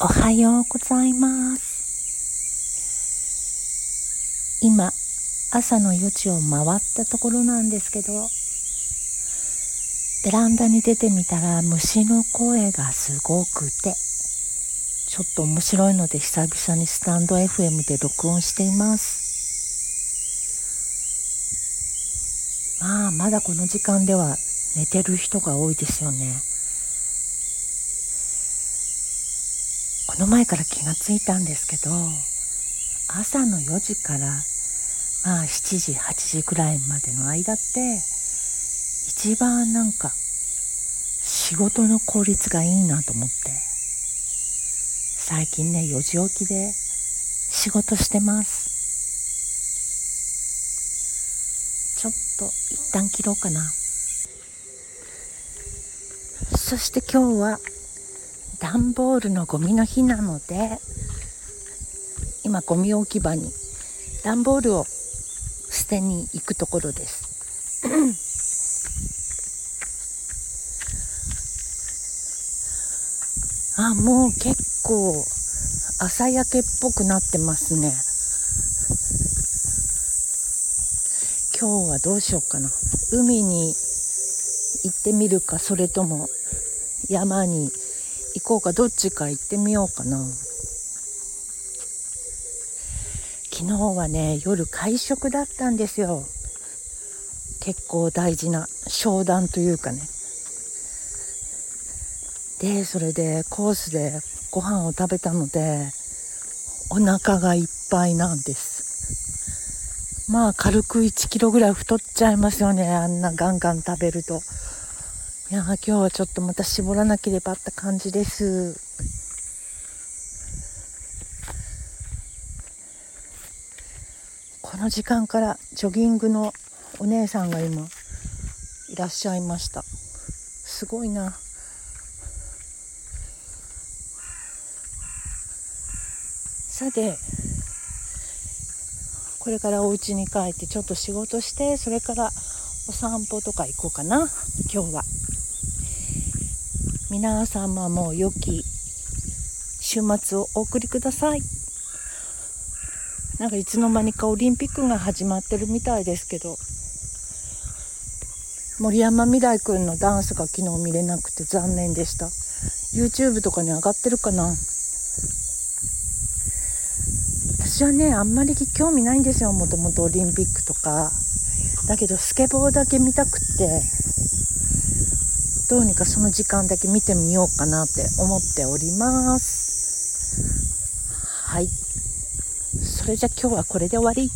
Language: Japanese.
おはようございます。今朝の4時を回ったところなんですけどベランダに出てみたら虫の声がすごくてちょっと面白いので久々にスタンド FM で録音しています。まあまだこの時間では寝てる人が多いですよね。この前から気がついたんですけど朝の4時からまあ7時8時くらいまでの間って一番なんか仕事の効率がいいなと思って。最近ね4時起きで仕事してます。ちょっと一旦切ろうかな。そして今日は段ボールのゴミの日なので今ゴミ置き場に段ボールを捨てに行くところです。あもう結構朝焼けっぽくなってますね。今日はどうしようかな。海に行ってみるかそれとも山に行こうかどっちか行ってみようかな。昨日はね夜会食だったんですよ。結構大事な商談というかね。でそれでコースでご飯を食べたのでお腹がいっぱいなんです。まあ軽く1キロぐらい太っちゃいますよねあんなガンガン食べると。いや今日はちょっとまた絞らなければって感じです。この時間からジョギングのお姉さんが今いらっしゃいました。すごいな。さてこれからお家に帰ってちょっと仕事してそれからお散歩とか行こうかな今日は。皆様も良き週末をお送りください。なんかいつの間にかオリンピックが始まってるみたいですけど森山未来君のダンスが昨日見れなくて残念でした。YouTube とかに上がってるかな？私はねあんまり興味ないんですよ。もともとオリンピックとか。だけどスケボーだけ見たくって。どうにかその時間だけ見てみようかなって思っております。はい。それじゃ今日はこれで終わり。